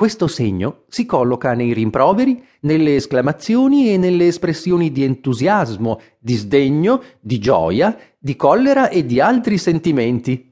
Questo segno si colloca nei rimproveri, nelle esclamazioni e nelle espressioni di entusiasmo, di sdegno, di gioia, di collera e di altri sentimenti.